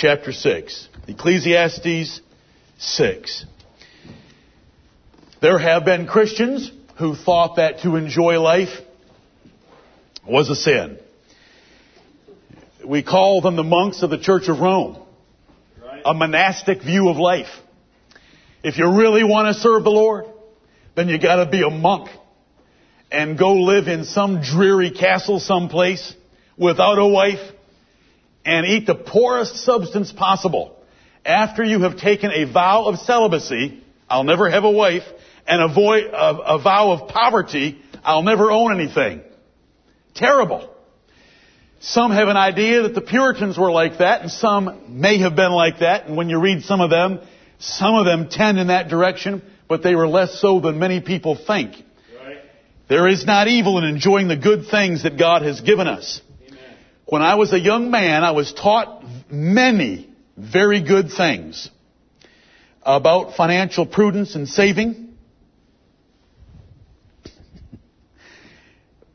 chapter 6. Ecclesiastes 6. There have been Christians who thought that to enjoy life was a sin. We call them the monks of the Church of Rome. A monastic view of life. If you really want to serve the Lord, then you gotta be a monk and go live in some dreary castle someplace without a wife and eat the poorest substance possible. After you have taken a vow of celibacy, I'll never have a wife, and a, a, a vow of poverty, I'll never own anything. Terrible. Some have an idea that the Puritans were like that, and some may have been like that, and when you read some of them, some of them tend in that direction, but they were less so than many people think. Right. There is not evil in enjoying the good things that God has given us. When I was a young man, I was taught many very good things about financial prudence and saving.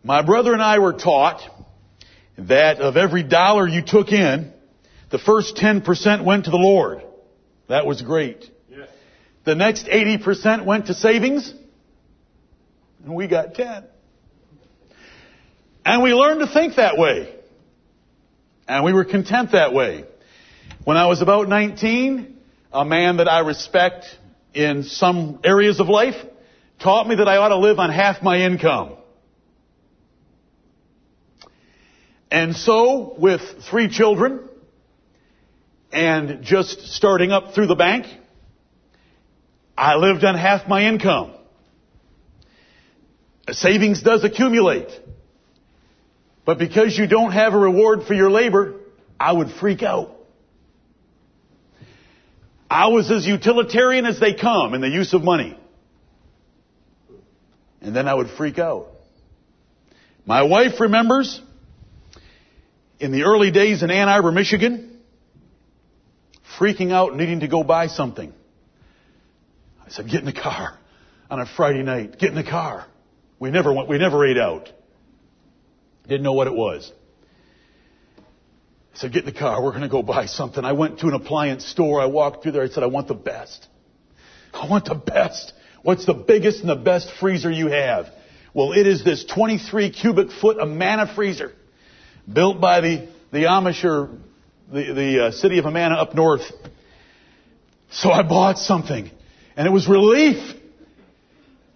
My brother and I were taught that of every dollar you took in, the first 10% went to the Lord. That was great. Yes. The next 80% went to savings, and we got 10. And we learned to think that way. And we were content that way. When I was about 19, a man that I respect in some areas of life taught me that I ought to live on half my income. And so, with three children, and just starting up through the bank, I lived on half my income. Savings does accumulate. But because you don't have a reward for your labor, I would freak out. I was as utilitarian as they come in the use of money. And then I would freak out. My wife remembers in the early days in Ann Arbor, Michigan, freaking out, needing to go buy something. I said, get in the car on a Friday night. Get in the car. We never went, we never ate out. Didn't know what it was. I said, get in the car. We're going to go buy something. I went to an appliance store. I walked through there. I said, I want the best. I want the best. What's the biggest and the best freezer you have? Well, it is this 23 cubic foot Amana freezer built by the, the Amish or the, the uh, city of Amana up north. So I bought something and it was relief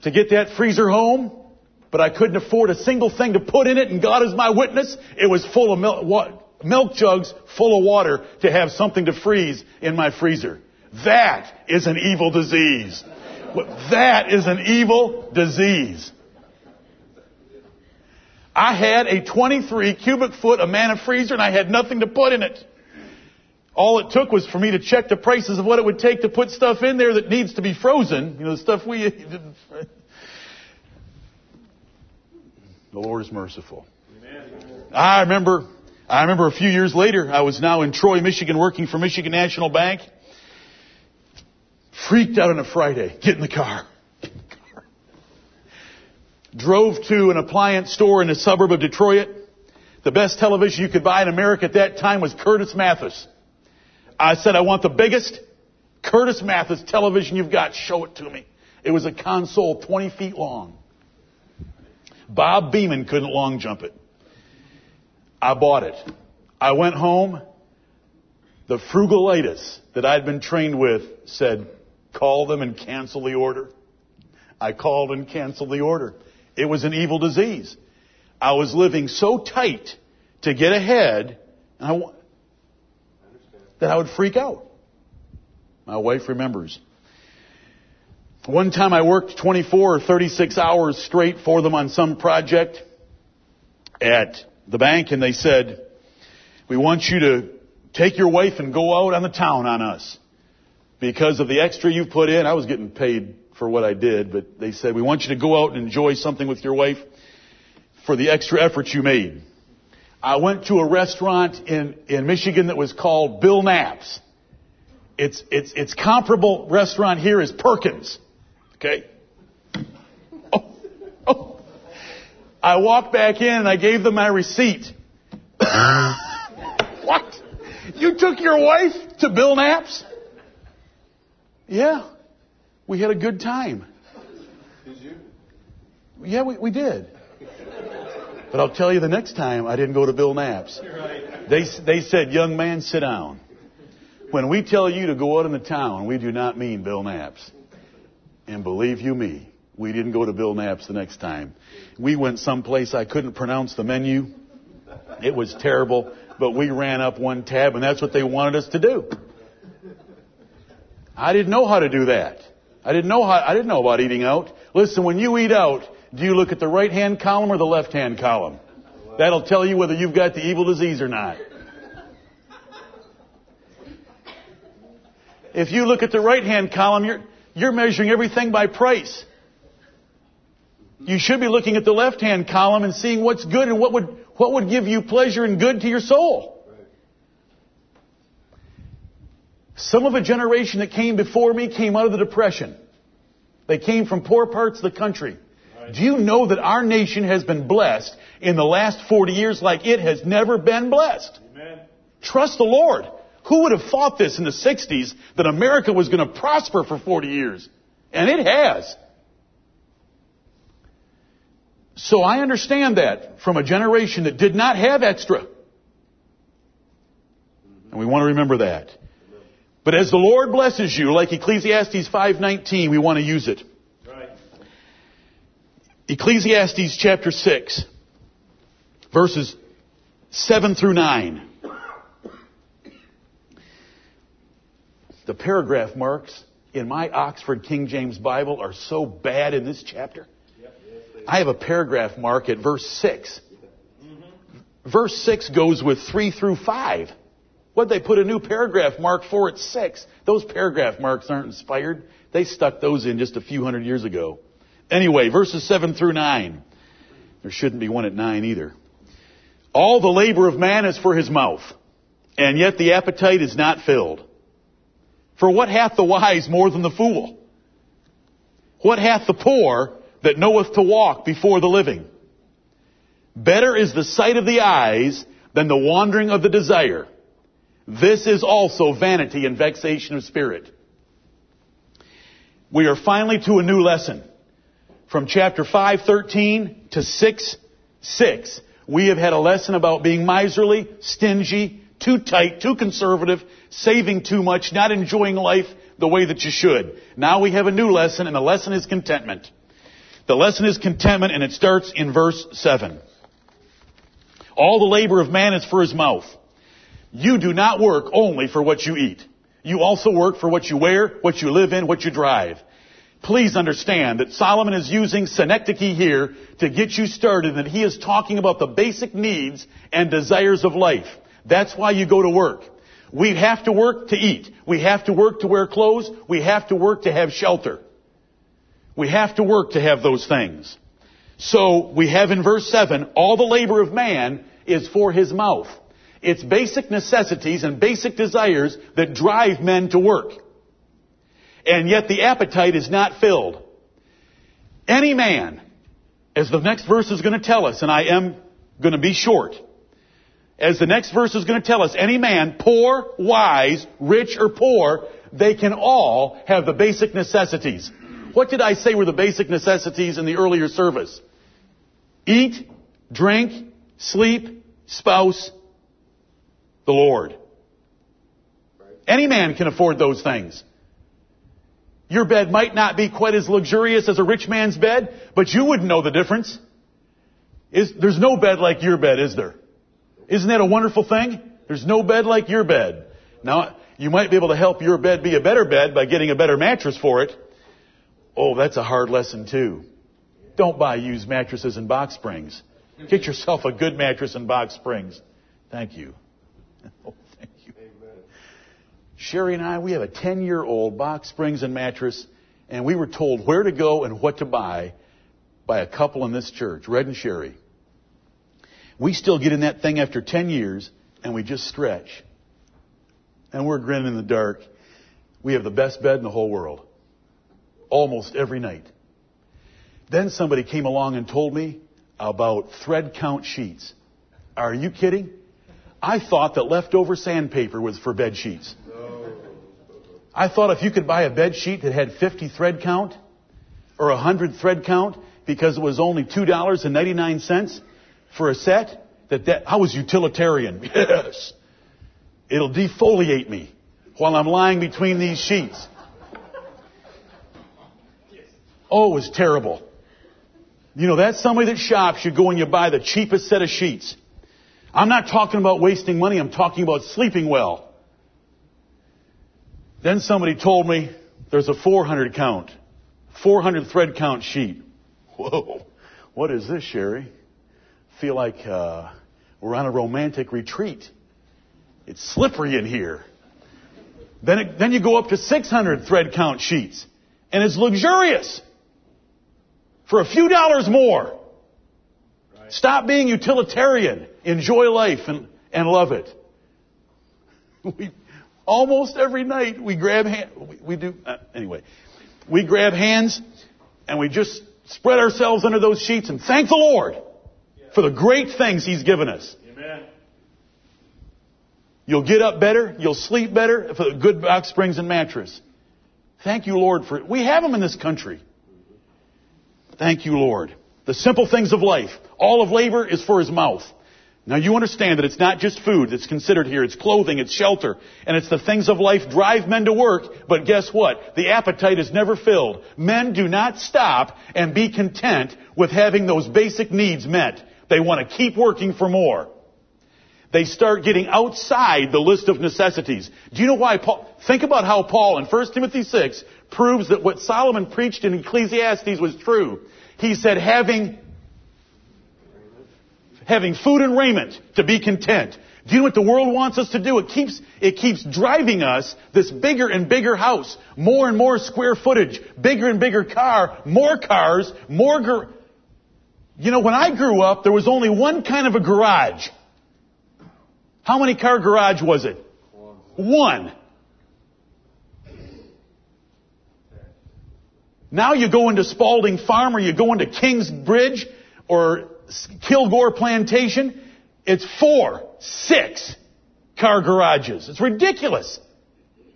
to get that freezer home, but I couldn't afford a single thing to put in it and God is my witness. It was full of milk, milk jugs full of water to have something to freeze in my freezer. That is an evil disease. That is an evil disease. I had a 23 cubic foot Amana freezer and I had nothing to put in it. All it took was for me to check the prices of what it would take to put stuff in there that needs to be frozen. You know, the stuff we. the Lord is merciful. Amen. I remember, I remember a few years later, I was now in Troy, Michigan, working for Michigan National Bank. Freaked out on a Friday. Get in the car. Drove to an appliance store in a suburb of Detroit. The best television you could buy in America at that time was Curtis Mathes. I said, I want the biggest Curtis Mathes television you've got. Show it to me. It was a console 20 feet long. Bob Beamon couldn't long jump it. I bought it. I went home. The frugalitis that I'd been trained with said, call them and cancel the order. I called and canceled the order. It was an evil disease. I was living so tight to get ahead, and I, that I would freak out. My wife remembers. One time I worked 24 or 36 hours straight for them on some project at the bank and they said, we want you to take your wife and go out on the town on us. Because of the extra you put in, I was getting paid for what I did, but they said, we want you to go out and enjoy something with your wife for the extra effort you made. I went to a restaurant in, in Michigan that was called Bill Knapp's. Its, its, its comparable restaurant here is Perkins. Okay? Oh, oh. I walked back in and I gave them my receipt. what? You took your wife to Bill Knapp's? Yeah. We had a good time. Did you? Yeah, we, we did. But I'll tell you the next time I didn't go to Bill Knapp's. Right. They, they said, young man, sit down. When we tell you to go out in the town, we do not mean Bill Knapp's. And believe you me, we didn't go to Bill Knapp's the next time. We went someplace I couldn't pronounce the menu. It was terrible, but we ran up one tab and that's what they wanted us to do. I didn't know how to do that. I didn't know how, I didn't know about eating out. Listen, when you eat out, do you look at the right hand column or the left hand column? That'll tell you whether you've got the evil disease or not. If you look at the right hand column, you're, you're measuring everything by price. You should be looking at the left hand column and seeing what's good and what would, what would give you pleasure and good to your soul. Some of a generation that came before me came out of the Depression. They came from poor parts of the country. Do you know that our nation has been blessed in the last 40 years like it has never been blessed? Amen. Trust the Lord. Who would have thought this in the 60s that America was going to prosper for 40 years? And it has. So I understand that from a generation that did not have extra. And we want to remember that. But as the Lord blesses you, like Ecclesiastes 5:19, we want to use it. Right. Ecclesiastes chapter 6, verses 7 through 9. The paragraph marks in my Oxford King James Bible are so bad in this chapter. I have a paragraph mark at verse 6. Verse 6 goes with 3 through 5. What'd they put a new paragraph mark for at 6? Those paragraph marks aren't inspired. They stuck those in just a few hundred years ago. Anyway, verses 7 through 9. There shouldn't be one at 9 either. All the labor of man is for his mouth, and yet the appetite is not filled. For what hath the wise more than the fool? What hath the poor that knoweth to walk before the living? Better is the sight of the eyes than the wandering of the desire. This is also vanity and vexation of spirit. We are finally to a new lesson. From chapter 5:13 to 6:6, we have had a lesson about being miserly, stingy, too tight, too conservative, saving too much, not enjoying life the way that you should. Now we have a new lesson, and the lesson is contentment. The lesson is contentment, and it starts in verse 7. All the labor of man is for his mouth. You do not work only for what you eat. You also work for what you wear, what you live in, what you drive. Please understand that Solomon is using synecdoche here to get you started, and he is talking about the basic needs and desires of life. That's why you go to work. We have to work to eat. We have to work to wear clothes. We have to work to have shelter. We have to work to have those things. So we have in verse 7, all the labor of man is for his mouth. It's basic necessities and basic desires that drive men to work. And yet the appetite is not filled. Any man, as the next verse is going to tell us, and I am going to be short, as the next verse is going to tell us, any man, poor, wise, rich, or poor, they can all have the basic necessities. What did I say were the basic necessities in the earlier service? Eat, drink, sleep, spouse, the Lord. Any man can afford those things. Your bed might not be quite as luxurious as a rich man's bed, but you wouldn't know the difference. Is, there's no bed like your bed, is there? Isn't that a wonderful thing? There's no bed like your bed. Now, you might be able to help your bed be a better bed by getting a better mattress for it. Oh, that's a hard lesson too. Don't buy used mattresses and box springs. Get yourself a good mattress and box springs. Thank you. Oh, thank you. Sherry and I, we have a 10 year old box springs and mattress, and we were told where to go and what to buy by a couple in this church, Red and Sherry. We still get in that thing after 10 years, and we just stretch. And we're grinning in the dark. We have the best bed in the whole world. Almost every night. Then somebody came along and told me about thread count sheets. Are you kidding? I thought that leftover sandpaper was for bed sheets. I thought if you could buy a bed sheet that had 50 thread count or 100 thread count because it was only $2.99 for a set, that, that I was utilitarian. Yes. It'll defoliate me while I'm lying between these sheets. Oh, it was terrible. You know, that's somebody that shops, you go and you buy the cheapest set of sheets. I'm not talking about wasting money, I'm talking about sleeping well. Then somebody told me there's a 400 count, 400 thread count sheet. Whoa, what is this, Sherry? Feel like uh, we're on a romantic retreat. It's slippery in here. Then, it, then you go up to 600 thread count sheets, and it's luxurious for a few dollars more. Right. Stop being utilitarian. Enjoy life and, and love it. We, almost every night we grab hands. We, we, do uh, anyway. We grab hands and we just spread ourselves under those sheets and thank the Lord for the great things He's given us. Amen. You'll get up better. You'll sleep better for a good box springs and mattress. Thank you, Lord, for it. We have them in this country. Thank you, Lord. The simple things of life. All of labor is for his mouth. Now you understand that it's not just food that's considered here. It's clothing, it's shelter, and it's the things of life drive men to work. But guess what? The appetite is never filled. Men do not stop and be content with having those basic needs met. They want to keep working for more. They start getting outside the list of necessities. Do you know why Paul, think about how Paul in 1 Timothy 6 proves that what Solomon preached in Ecclesiastes was true. He said having, having food and raiment to be content. Do you know what the world wants us to do? It keeps, it keeps driving us this bigger and bigger house, more and more square footage, bigger and bigger car, more cars, more You know, when I grew up, there was only one kind of a garage. How many car garage was it? One. Now you go into Spalding Farm or you go into Kings Bridge or Kilgore Plantation. It's four, six car garages. It's ridiculous.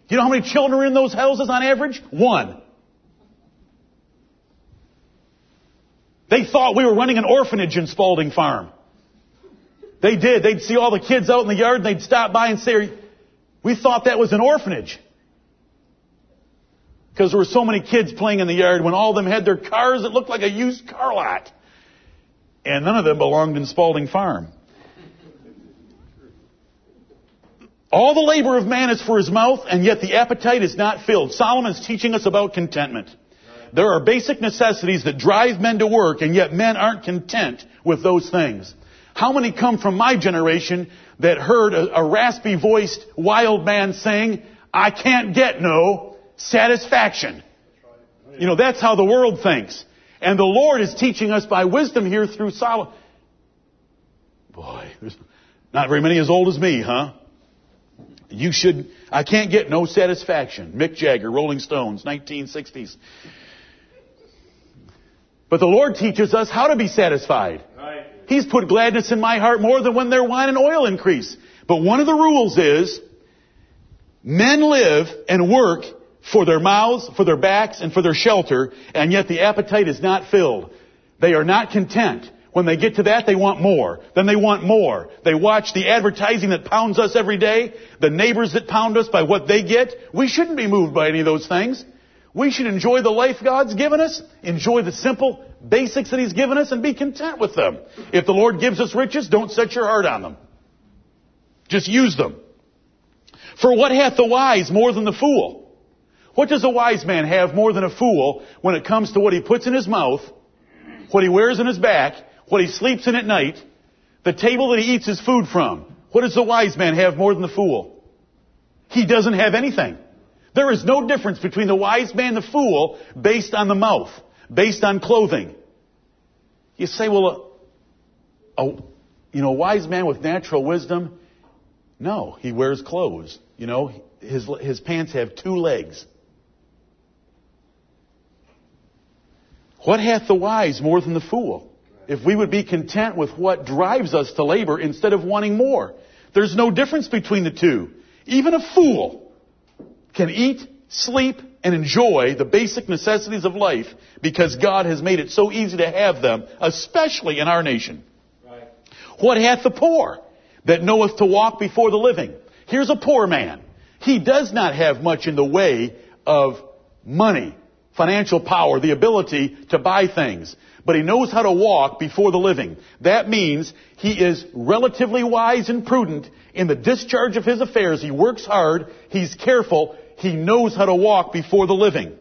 You know how many children are in those houses on average? One. They thought we were running an orphanage in Spalding Farm. They did. They'd see all the kids out in the yard and they'd stop by and say, we thought that was an orphanage. Because there were so many kids playing in the yard when all of them had their cars that looked like a used car lot. And none of them belonged in Spalding Farm. All the labor of man is for his mouth, and yet the appetite is not filled. Solomon's teaching us about contentment. There are basic necessities that drive men to work, and yet men aren't content with those things. How many come from my generation that heard a, a raspy voiced wild man saying, I can't get no satisfaction. You know, that's how the world thinks. And the Lord is teaching us by wisdom here through Solomon. Boy, there's not very many as old as me, huh? You should, I can't get no satisfaction. Mick Jagger, Rolling Stones, 1960s. But the Lord teaches us how to be satisfied. Right. He's put gladness in my heart more than when their wine and oil increase. But one of the rules is, men live and work for their mouths, for their backs, and for their shelter, and yet the appetite is not filled. They are not content. When they get to that, they want more. Then they want more. They watch the advertising that pounds us every day, the neighbors that pound us by what they get. We shouldn't be moved by any of those things. We should enjoy the life God's given us, enjoy the simple basics that He's given us, and be content with them. If the Lord gives us riches, don't set your heart on them. Just use them. For what hath the wise more than the fool? What does a wise man have more than a fool when it comes to what he puts in his mouth, what he wears in his back, what he sleeps in at night, the table that he eats his food from? What does the wise man have more than the fool? He doesn't have anything. There is no difference between the wise man and the fool based on the mouth, based on clothing. You say, well, a, a you know, a wise man with natural wisdom, no, he wears clothes. You know, his, his pants have two legs. What hath the wise more than the fool? If we would be content with what drives us to labor instead of wanting more. There's no difference between the two. Even a fool can eat, sleep, and enjoy the basic necessities of life because God has made it so easy to have them, especially in our nation. Right. What hath the poor that knoweth to walk before the living? Here's a poor man. He does not have much in the way of money, financial power, the ability to buy things. But he knows how to walk before the living. That means he is relatively wise and prudent in the discharge of his affairs. He works hard. He's careful. He knows how to walk before the living.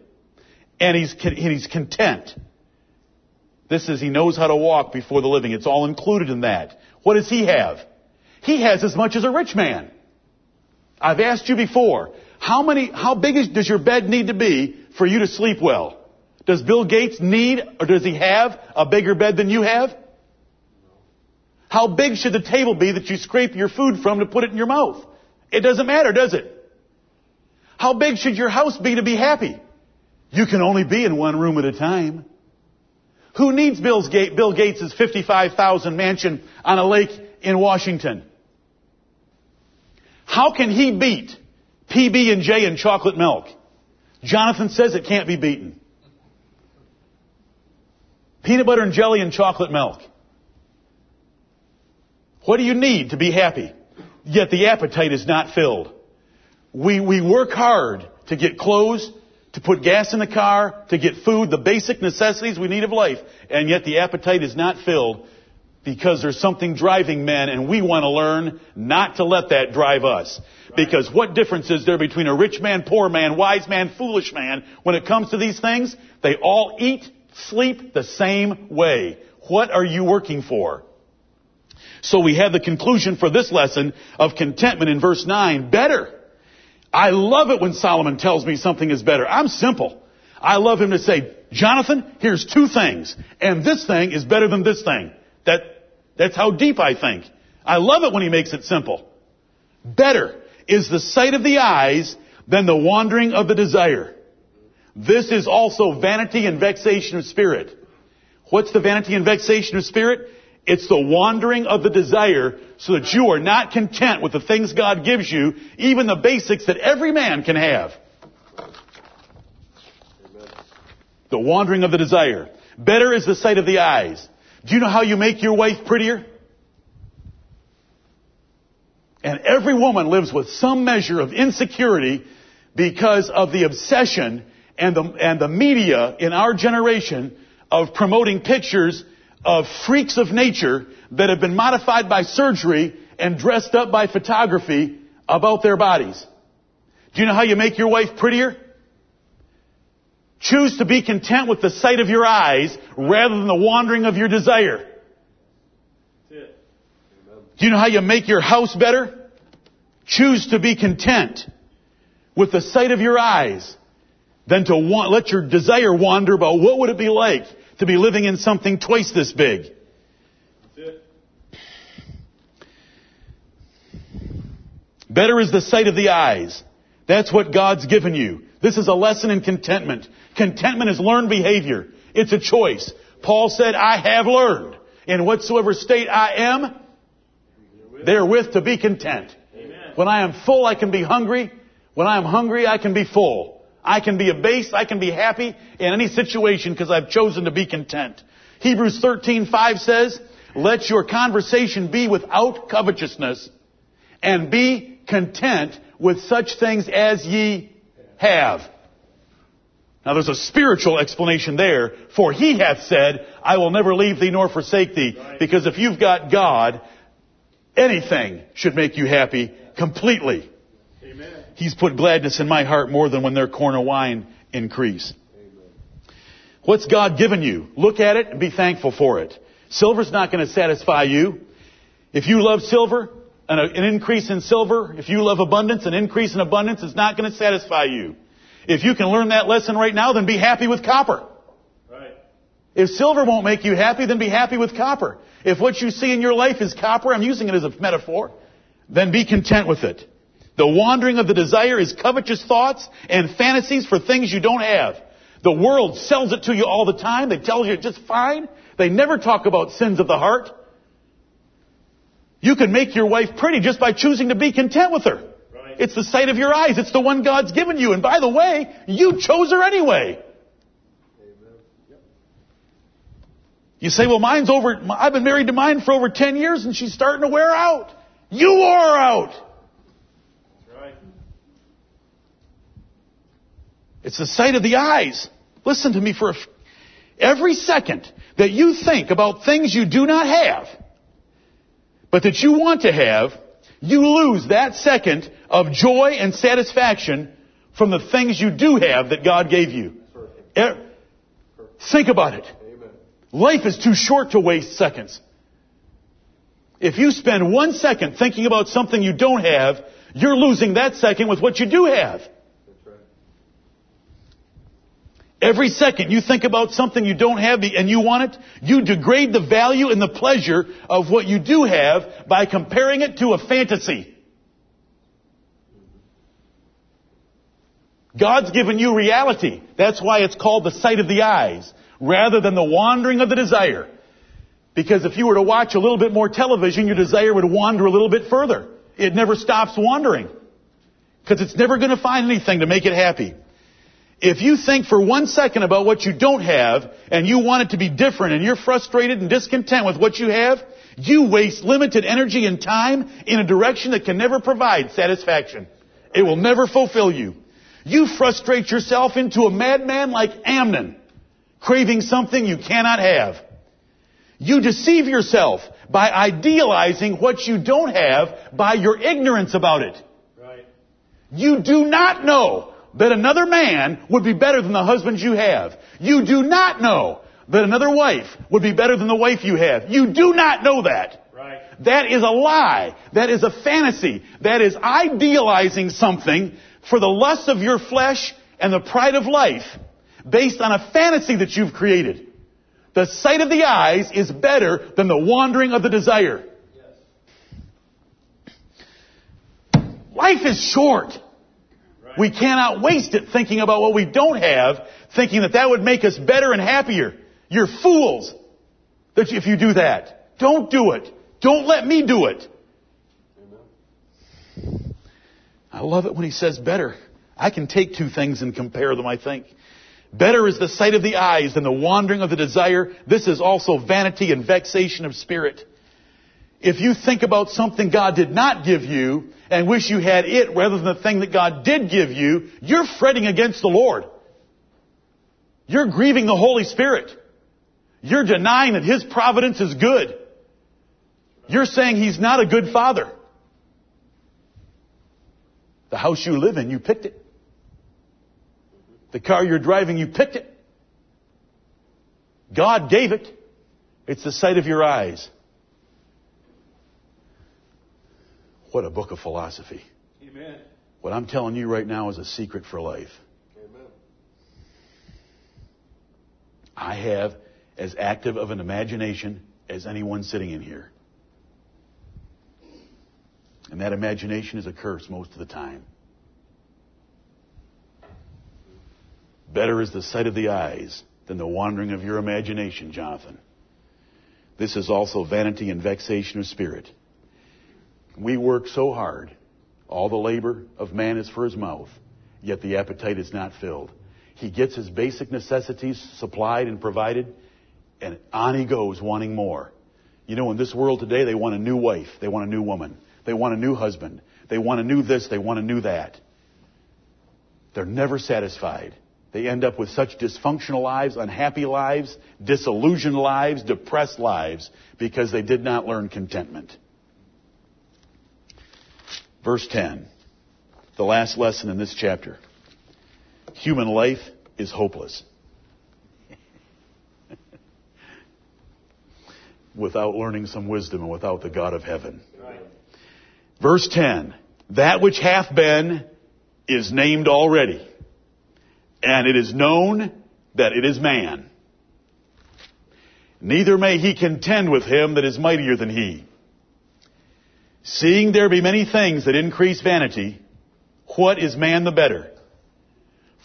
And he's, he's content. This is, he knows how to walk before the living. It's all included in that. What does he have? He has as much as a rich man. I've asked you before, how many, how big is, does your bed need to be for you to sleep well? Does Bill Gates need, or does he have, a bigger bed than you have? How big should the table be that you scrape your food from to put it in your mouth? It doesn't matter, does it? How big should your house be to be happy? You can only be in one room at a time. Who needs Bill's Bill Gates' 55,000 mansion on a lake in Washington? How can he beat PB and J and chocolate milk? Jonathan says it can't be beaten. Peanut butter and jelly and chocolate milk. What do you need to be happy? Yet the appetite is not filled. We, we work hard to get clothes, to put gas in the car, to get food, the basic necessities we need of life, and yet the appetite is not filled because there's something driving men and we want to learn not to let that drive us. Because what difference is there between a rich man, poor man, wise man, foolish man when it comes to these things? They all eat, sleep the same way. What are you working for? So we have the conclusion for this lesson of contentment in verse 9. Better. I love it when Solomon tells me something is better. I'm simple. I love him to say, Jonathan, here's two things, and this thing is better than this thing. That, that's how deep I think. I love it when he makes it simple. Better is the sight of the eyes than the wandering of the desire. This is also vanity and vexation of spirit. What's the vanity and vexation of spirit? It's the wandering of the desire so that you are not content with the things God gives you, even the basics that every man can have. The wandering of the desire. Better is the sight of the eyes. Do you know how you make your wife prettier? And every woman lives with some measure of insecurity because of the obsession and the, and the media in our generation of promoting pictures of freaks of nature that have been modified by surgery and dressed up by photography about their bodies. Do you know how you make your wife prettier? Choose to be content with the sight of your eyes rather than the wandering of your desire. Do you know how you make your house better? Choose to be content with the sight of your eyes than to want, let your desire wander about what would it be like to be living in something twice this big. Better is the sight of the eyes. That's what God's given you. This is a lesson in contentment. Contentment is learned behavior. It's a choice. Paul said, I have learned in whatsoever state I am, therewith to be content. Amen. When I am full, I can be hungry. When I am hungry, I can be full. I can be abased. I can be happy in any situation because I've chosen to be content. Hebrews 13:5 says, "Let your conversation be without covetousness, and be content with such things as ye have." Now there's a spiritual explanation there, for he hath said, I will never leave thee nor forsake thee. Because if you've got God, anything should make you happy completely. He's put gladness in my heart more than when their corn or wine increase. What's God given you? Look at it and be thankful for it. Silver's not going to satisfy you. If you love silver, an, an increase in silver, if you love abundance, an increase in abundance is not going to satisfy you. If you can learn that lesson right now, then be happy with copper. Right. If silver won't make you happy, then be happy with copper. If what you see in your life is copper, I'm using it as a metaphor, then be content with it. The wandering of the desire is covetous thoughts and fantasies for things you don't have. The world sells it to you all the time. They tell you it's just fine. They never talk about sins of the heart. You can make your wife pretty just by choosing to be content with her. Right. It's the sight of your eyes. It's the one God's given you. And by the way, you chose her anyway. You say, well, mine's over, I've been married to mine for over 10 years and she's starting to wear out. You wore out. That's right. It's the sight of the eyes. Listen to me for every second that you think about things you do not have, but that you want to have, you lose that second of joy and satisfaction from the things you do have that God gave you. E- Think about it. Life is too short to waste seconds. If you spend one second thinking about something you don't have, you're losing that second with what you do have. That's right. Every second you think about something you don't have and you want it, you degrade the value and the pleasure of what you do have by comparing it to a fantasy. God's given you reality. That's why it's called the sight of the eyes, rather than the wandering of the desire. Because if you were to watch a little bit more television, your desire would wander a little bit further. It never stops wandering. Because it's never going to find anything to make it happy. If you think for one second about what you don't have and you want it to be different and you're frustrated and discontent with what you have, you waste limited energy and time in a direction that can never provide satisfaction. It will never fulfill you. You frustrate yourself into a madman like Amnon, craving something you cannot have. You deceive yourself by idealizing what you don't have by your ignorance about it. Right. You do not know that another man would be better than the husband you have. You do not know that another wife would be better than the wife you have. You do not know that. Right. That is a lie. That is a fantasy. That is idealizing something for the lust of your flesh and the pride of life based on a fantasy that you've created. The sight of the eyes is better than the wandering of the desire. Life is short. We cannot waste it thinking about what we don't have, thinking that that would make us better and happier. You're fools that if you do that. Don't do it. Don't let me do it. I love it when he says better. I can take two things and compare them, I think. Better is the sight of the eyes than the wandering of the desire. This is also vanity and vexation of spirit. If you think about something God did not give you and wish you had it rather than the thing that God did give you, you're fretting against the Lord. You're grieving the Holy Spirit. You're denying that His providence is good. You're saying He's not a good father. The house you live in, you picked it. The car you're driving, you picked it. God gave it. It's the sight of your eyes. What a book of philosophy. Amen. What I'm telling you right now is a secret for life. Amen. I have as active of an imagination as anyone sitting in here. And that imagination is a curse most of the time. Better is the sight of the eyes than the wandering of your imagination, Jonathan. This is also vanity and vexation of spirit. We work so hard. All the labor of man is for his mouth, yet the appetite is not filled. He gets his basic necessities supplied and provided, and on he goes wanting more. You know, in this world today, they want a new wife. They want a new woman. They want a new husband. They want a new this. They want a new that. They're never satisfied. They end up with such dysfunctional lives, unhappy lives, disillusioned lives, depressed lives, because they did not learn contentment. Verse 10, the last lesson in this chapter. Human life is hopeless. without learning some wisdom and without the God of heaven. Right. Verse 10, that which hath been is named already, and it is known that it is man. Neither may he contend with him that is mightier than he. Seeing there be many things that increase vanity, what is man the better?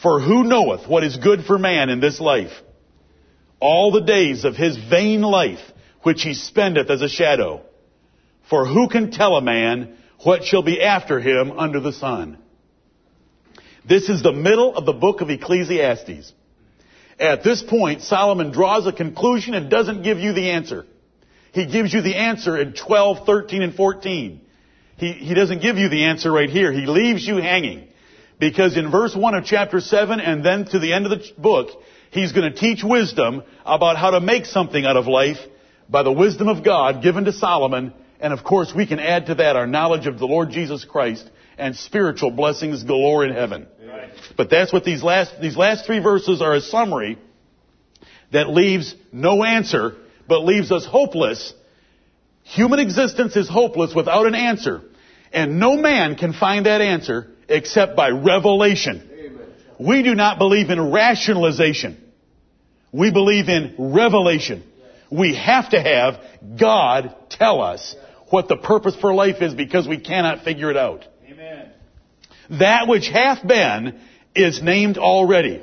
For who knoweth what is good for man in this life? All the days of his vain life, which he spendeth as a shadow. For who can tell a man what shall be after him under the sun? This is the middle of the book of Ecclesiastes. At this point, Solomon draws a conclusion and doesn't give you the answer. He gives you the answer in 12, 13, and 14. He, he doesn't give you the answer right here. He leaves you hanging. Because in verse 1 of chapter 7 and then to the end of the book, he's going to teach wisdom about how to make something out of life by the wisdom of God given to Solomon. And of course, we can add to that our knowledge of the Lord Jesus Christ and spiritual blessings galore in heaven. Right. But that's what these last, these last three verses are a summary that leaves no answer, but leaves us hopeless. Human existence is hopeless without an answer. And no man can find that answer except by revelation. Amen. We do not believe in rationalization. We believe in revelation. We have to have God tell us what the purpose for life is because we cannot figure it out. Amen. That which hath been is named already.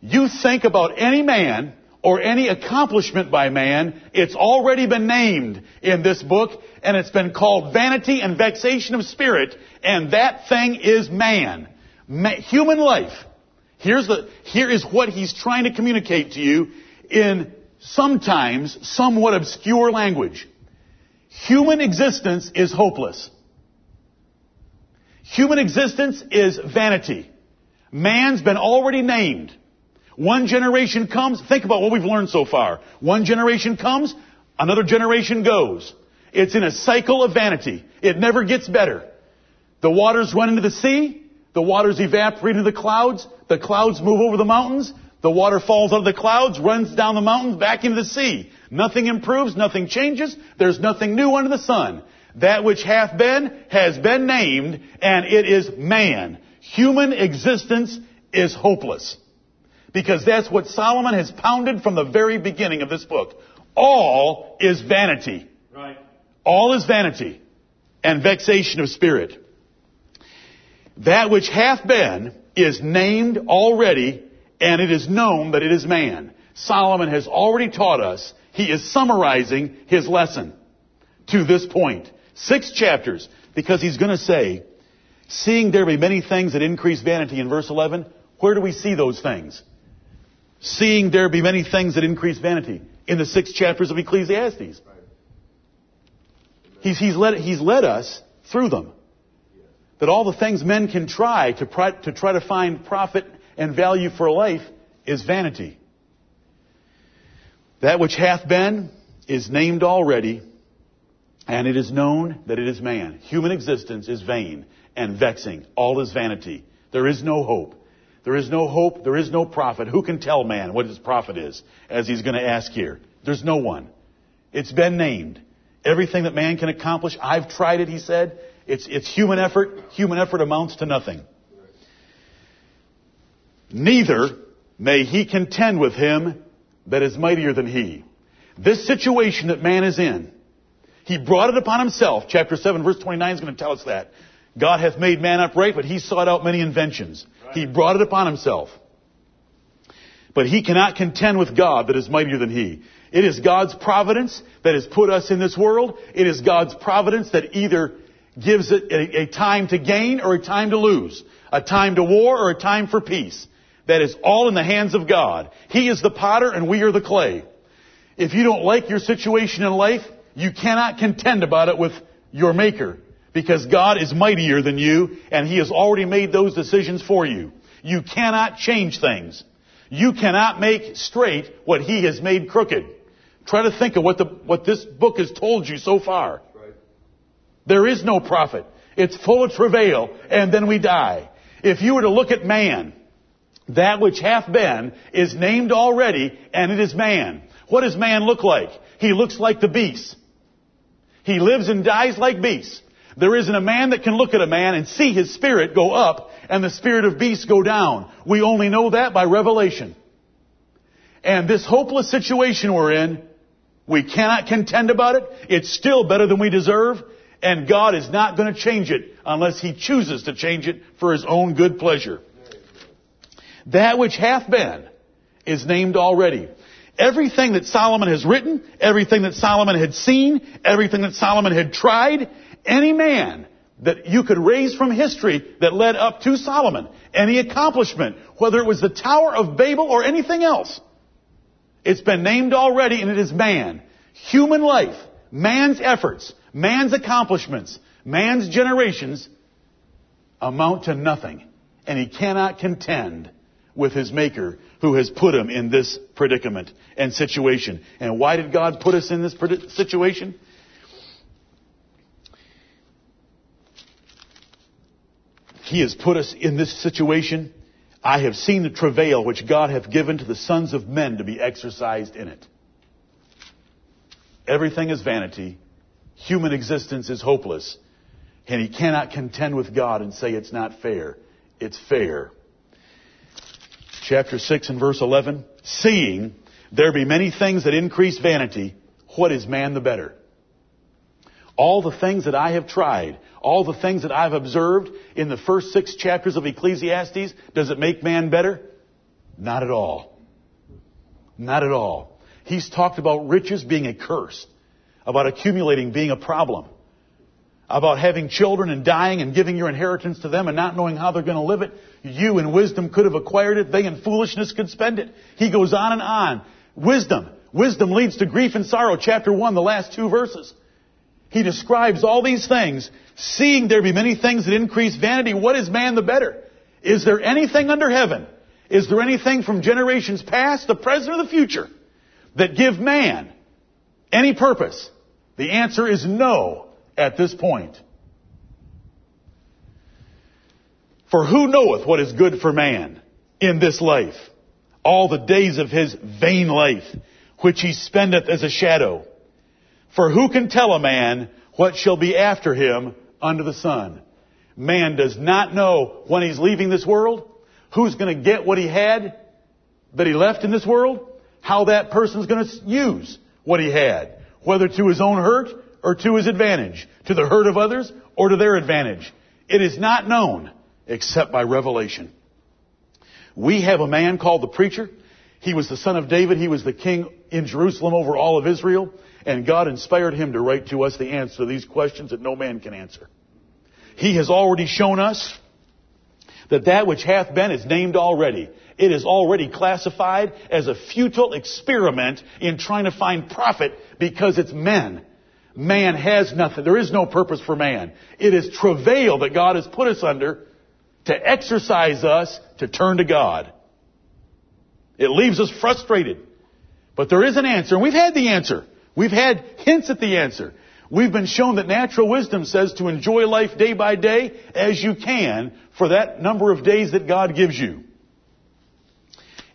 You think about any man or any accomplishment by man, it's already been named in this book, and it's been called vanity and vexation of spirit, and that thing is man. Ma- human life. Here's the, here is what he's trying to communicate to you in sometimes somewhat obscure language. Human existence is hopeless. Human existence is vanity. Man's been already named. One generation comes, think about what we've learned so far. One generation comes, another generation goes. It's in a cycle of vanity. It never gets better. The waters run into the sea, the waters evaporate into the clouds, the clouds move over the mountains, the water falls out of the clouds, runs down the mountains, back into the sea. Nothing improves, nothing changes, there's nothing new under the sun. That which hath been has been named, and it is man. Human existence is hopeless. Because that's what Solomon has pounded from the very beginning of this book. All is vanity. Right. All is vanity and vexation of spirit. That which hath been is named already, and it is known that it is man. Solomon has already taught us. He is summarizing his lesson to this point. Six chapters, because he's going to say, seeing there be many things that increase vanity in verse 11, where do we see those things? Seeing there be many things that increase vanity in the six chapters of Ecclesiastes. He's, he's, led, he's led us through them. That all the things men can try to, to try to find profit and value for life is vanity. That which hath been is named already, and it is known that it is man. Human existence is vain and vexing. All is vanity. There is no hope. There is no hope. There is no profit. Who can tell man what his profit is, as he's going to ask here? There's no one. It's been named. Everything that man can accomplish, I've tried it, he said. It's, it's human effort. Human effort amounts to nothing. Neither may he contend with him that is mightier than he. This situation that man is in, he brought it upon himself. Chapter 7 verse 29 is going to tell us that. God hath made man upright, but he sought out many inventions. He brought it upon himself. But he cannot contend with God that is mightier than he. It is God's providence that has put us in this world. It is God's providence that either gives it a, a time to gain or a time to lose. A time to war or a time for peace. That is all in the hands of God. He is the potter and we are the clay. If you don't like your situation in life, you cannot contend about it with your maker. Because God is mightier than you and He has already made those decisions for you. You cannot change things. You cannot make straight what He has made crooked. Try to think of what the, what this book has told you so far. There is no profit. It's full of travail, and then we die. If you were to look at man, that which hath been is named already, and it is man. What does man look like? He looks like the beast. He lives and dies like beasts. There isn't a man that can look at a man and see his spirit go up and the spirit of beasts go down. We only know that by revelation. And this hopeless situation we're in, we cannot contend about it. It's still better than we deserve. And God is not going to change it unless He chooses to change it for His own good pleasure. That which hath been is named already. Everything that Solomon has written, everything that Solomon had seen, everything that Solomon had tried, any man that you could raise from history that led up to Solomon, any accomplishment, whether it was the Tower of Babel or anything else, it's been named already and it is man. Human life, man's efforts, man's accomplishments, man's generations amount to nothing. And he cannot contend with his maker who has put him in this predicament and situation. And why did God put us in this situation? He has put us in this situation. I have seen the travail which God hath given to the sons of men to be exercised in it. Everything is vanity. Human existence is hopeless. And he cannot contend with God and say it's not fair. It's fair. Chapter 6 and verse 11. Seeing there be many things that increase vanity, what is man the better? All the things that I have tried, all the things that I've observed in the first six chapters of Ecclesiastes, does it make man better? Not at all. Not at all. He's talked about riches being a curse, about accumulating being a problem, about having children and dying and giving your inheritance to them and not knowing how they're going to live it. You in wisdom could have acquired it. They in foolishness could spend it. He goes on and on. Wisdom. Wisdom leads to grief and sorrow. Chapter 1, the last two verses. He describes all these things. Seeing there be many things that increase vanity, what is man the better? Is there anything under heaven? Is there anything from generations past, the present, or the future that give man any purpose? The answer is no at this point. For who knoweth what is good for man in this life? All the days of his vain life, which he spendeth as a shadow. For who can tell a man what shall be after him under the sun? Man does not know when he's leaving this world, who's going to get what he had that he left in this world, how that person's going to use what he had, whether to his own hurt or to his advantage, to the hurt of others or to their advantage. It is not known except by revelation. We have a man called the preacher. He was the son of David. He was the king in Jerusalem over all of Israel. And God inspired him to write to us the answer to these questions that no man can answer. He has already shown us that that which hath been is named already. It is already classified as a futile experiment in trying to find profit because it's men. Man has nothing. There is no purpose for man. It is travail that God has put us under to exercise us to turn to God. It leaves us frustrated. But there is an answer, and we've had the answer. We've had hints at the answer. We've been shown that natural wisdom says to enjoy life day by day as you can for that number of days that God gives you.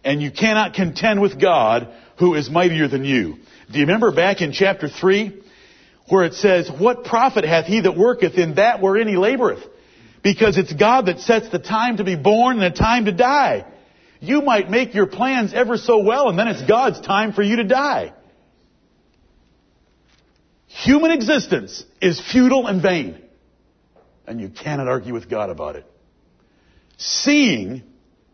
And you cannot contend with God who is mightier than you. Do you remember back in chapter 3 where it says, What profit hath he that worketh in that wherein he laboreth? Because it's God that sets the time to be born and the time to die. You might make your plans ever so well and then it's God's time for you to die. Human existence is futile and vain. And you cannot argue with God about it. Seeing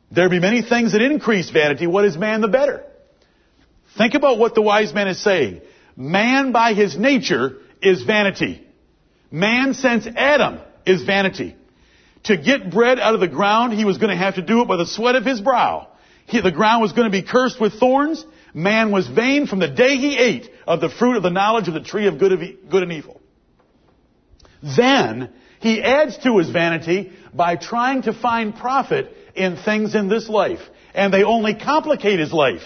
there be many things that increase vanity, what is man the better? Think about what the wise man is saying. Man by his nature is vanity. Man since Adam is vanity. To get bread out of the ground, he was going to have to do it by the sweat of his brow. He, the ground was going to be cursed with thorns. Man was vain from the day he ate of the fruit of the knowledge of the tree of good, of e- good and evil. Then he adds to his vanity by trying to find profit in things in this life. And they only complicate his life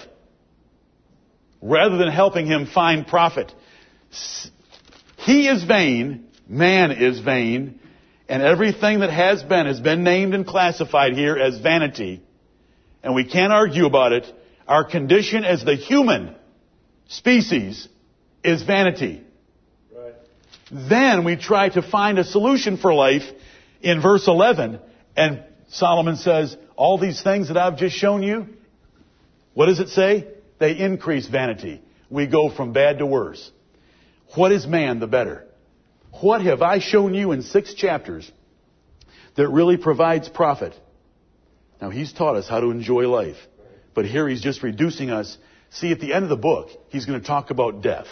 rather than helping him find profit. He is vain, man is vain, and everything that has been has been named and classified here as vanity. And we can't argue about it. Our condition as the human species is vanity. Right. Then we try to find a solution for life in verse 11, and Solomon says, all these things that I've just shown you, what does it say? They increase vanity. We go from bad to worse. What is man the better? What have I shown you in six chapters that really provides profit? Now he's taught us how to enjoy life. But here he's just reducing us See, at the end of the book, he's going to talk about death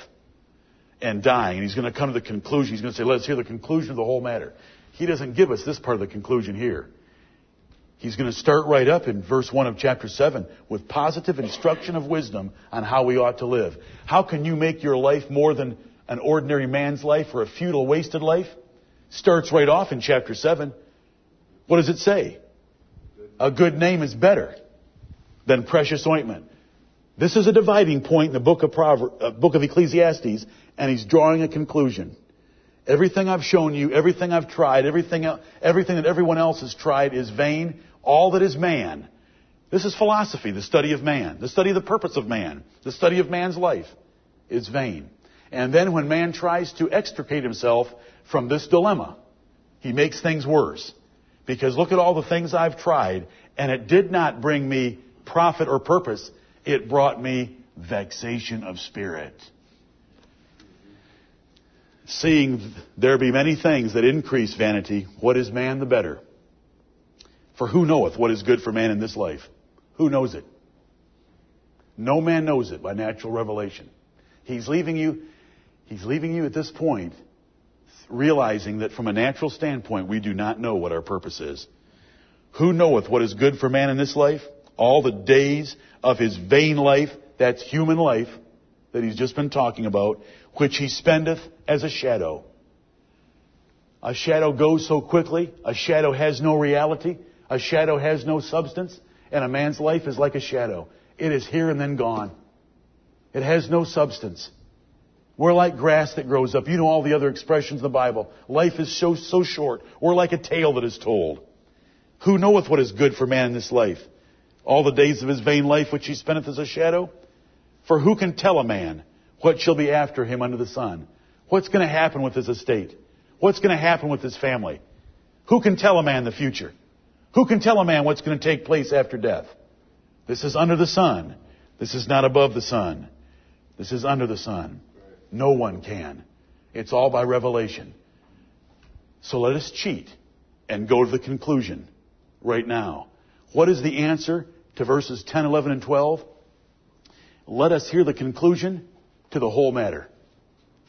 and dying, and he's going to come to the conclusion. He's going to say, let's hear the conclusion of the whole matter. He doesn't give us this part of the conclusion here. He's going to start right up in verse 1 of chapter 7 with positive instruction of wisdom on how we ought to live. How can you make your life more than an ordinary man's life or a futile, wasted life? Starts right off in chapter 7. What does it say? A good name is better than precious ointment. This is a dividing point in the book of, Proverbs, uh, book of Ecclesiastes, and he's drawing a conclusion. Everything I've shown you, everything I've tried, everything, everything that everyone else has tried is vain. All that is man. This is philosophy, the study of man, the study of the purpose of man, the study of man's life is vain. And then when man tries to extricate himself from this dilemma, he makes things worse. Because look at all the things I've tried, and it did not bring me profit or purpose. It brought me vexation of spirit. Seeing there be many things that increase vanity, what is man the better? For who knoweth what is good for man in this life? Who knows it? No man knows it by natural revelation. He's leaving you, he's leaving you at this point realizing that from a natural standpoint we do not know what our purpose is. Who knoweth what is good for man in this life? All the days of his vain life, that's human life, that he's just been talking about, which he spendeth as a shadow. A shadow goes so quickly. A shadow has no reality. A shadow has no substance. And a man's life is like a shadow. It is here and then gone. It has no substance. We're like grass that grows up. You know all the other expressions in the Bible. Life is so, so short. We're like a tale that is told. Who knoweth what is good for man in this life? All the days of his vain life which he spendeth as a shadow? For who can tell a man what shall be after him under the sun? What's going to happen with his estate? What's going to happen with his family? Who can tell a man the future? Who can tell a man what's going to take place after death? This is under the sun. This is not above the sun. This is under the sun. No one can. It's all by revelation. So let us cheat and go to the conclusion right now. What is the answer to verses 10, 11, and 12? Let us hear the conclusion to the whole matter.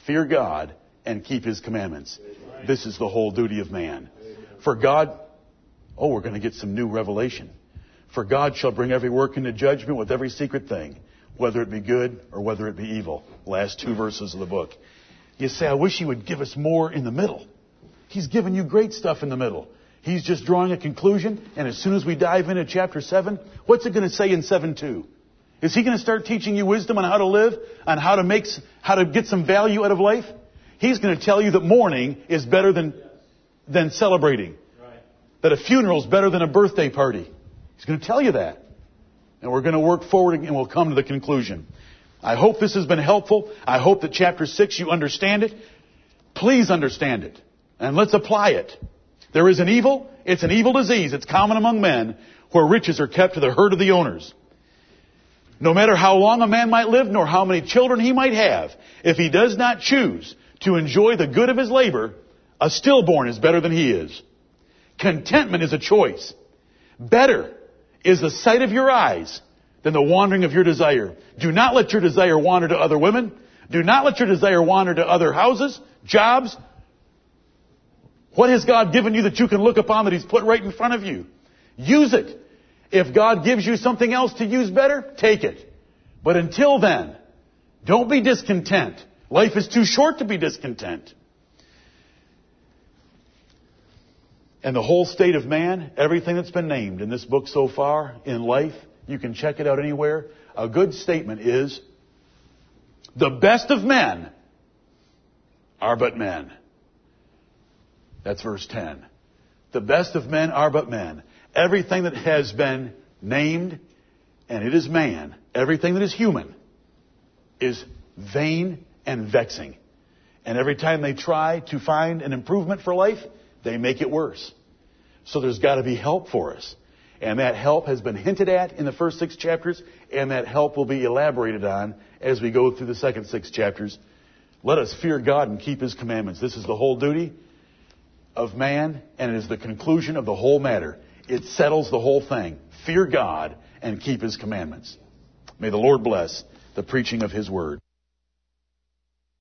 Fear God and keep His commandments. This is the whole duty of man. For God, oh, we're going to get some new revelation. For God shall bring every work into judgment with every secret thing, whether it be good or whether it be evil. Last two verses of the book. You say, I wish He would give us more in the middle. He's given you great stuff in the middle. He's just drawing a conclusion, and as soon as we dive into chapter 7, what's it going to say in 7 2? Is he going to start teaching you wisdom on how to live, on how to make, how to get some value out of life? He's going to tell you that mourning is better than, than celebrating. Right. That a funeral is better than a birthday party. He's going to tell you that. And we're going to work forward and we'll come to the conclusion. I hope this has been helpful. I hope that chapter 6 you understand it. Please understand it. And let's apply it. There is an evil. It's an evil disease. It's common among men where riches are kept to the hurt of the owners. No matter how long a man might live, nor how many children he might have, if he does not choose to enjoy the good of his labor, a stillborn is better than he is. Contentment is a choice. Better is the sight of your eyes than the wandering of your desire. Do not let your desire wander to other women. Do not let your desire wander to other houses, jobs. What has God given you that you can look upon that He's put right in front of you? Use it. If God gives you something else to use better, take it. But until then, don't be discontent. Life is too short to be discontent. And the whole state of man, everything that's been named in this book so far in life, you can check it out anywhere. A good statement is, the best of men are but men. That's verse 10. The best of men are but men. Everything that has been named, and it is man, everything that is human, is vain and vexing. And every time they try to find an improvement for life, they make it worse. So there's got to be help for us. And that help has been hinted at in the first six chapters, and that help will be elaborated on as we go through the second six chapters. Let us fear God and keep His commandments. This is the whole duty of man, and it is the conclusion of the whole matter. It settles the whole thing. Fear God and keep His commandments. May the Lord bless the preaching of His Word.